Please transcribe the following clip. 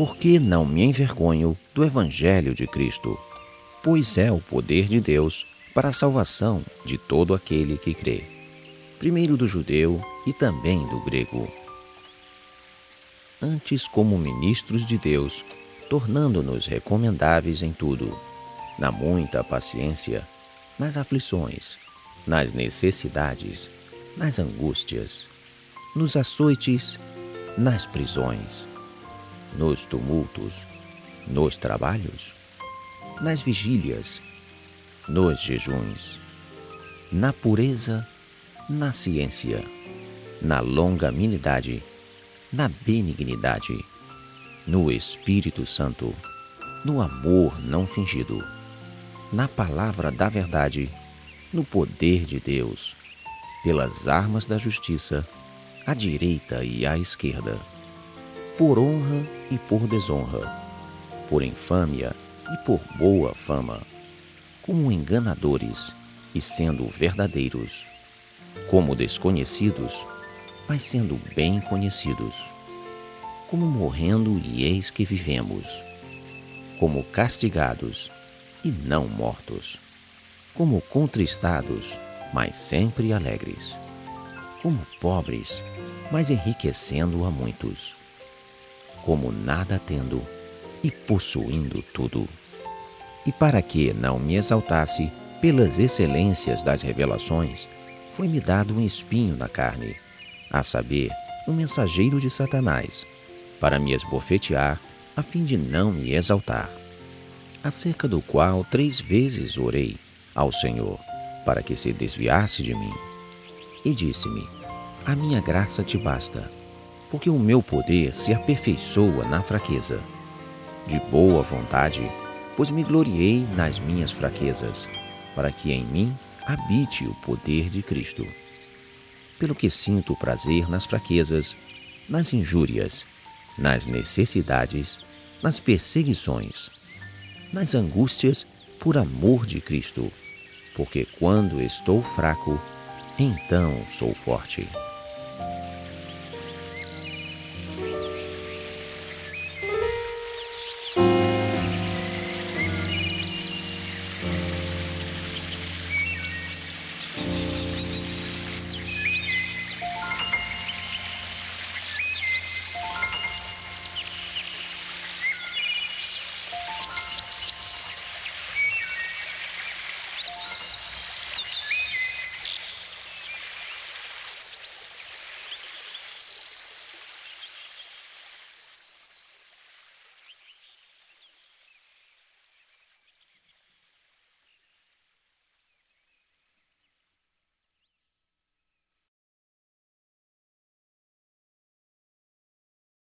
Porque não me envergonho do Evangelho de Cristo, pois é o poder de Deus para a salvação de todo aquele que crê, primeiro do judeu e também do grego. Antes, como ministros de Deus, tornando-nos recomendáveis em tudo, na muita paciência, nas aflições, nas necessidades, nas angústias, nos açoites, nas prisões, nos tumultos, nos trabalhos, nas vigílias, nos jejuns, na pureza, na ciência, na longanimidade, na benignidade, no Espírito Santo, no amor não fingido, na palavra da verdade, no poder de Deus, pelas armas da justiça, à direita e à esquerda, por honra e por desonra, por infâmia e por boa fama, como enganadores e sendo verdadeiros, como desconhecidos, mas sendo bem conhecidos, como morrendo e eis que vivemos, como castigados e não mortos, como contristados, mas sempre alegres, como pobres, mas enriquecendo a muitos, como nada tendo e possuindo tudo. E para que não me exaltasse pelas excelências das revelações, foi-me dado um espinho na carne, a saber, um mensageiro de Satanás, para me esbofetear, a fim de não me exaltar. Acerca do qual três vezes orei ao Senhor, para que se desviasse de mim. E disse-me: A minha graça te basta, porque o meu poder se aperfeiçoa na fraqueza. De boa vontade, pois me gloriei nas minhas fraquezas, para que em mim habite o poder de Cristo. Pelo que sinto prazer nas fraquezas, nas injúrias, nas necessidades, nas perseguições, nas angústias por amor de Cristo, porque quando estou fraco, então sou forte.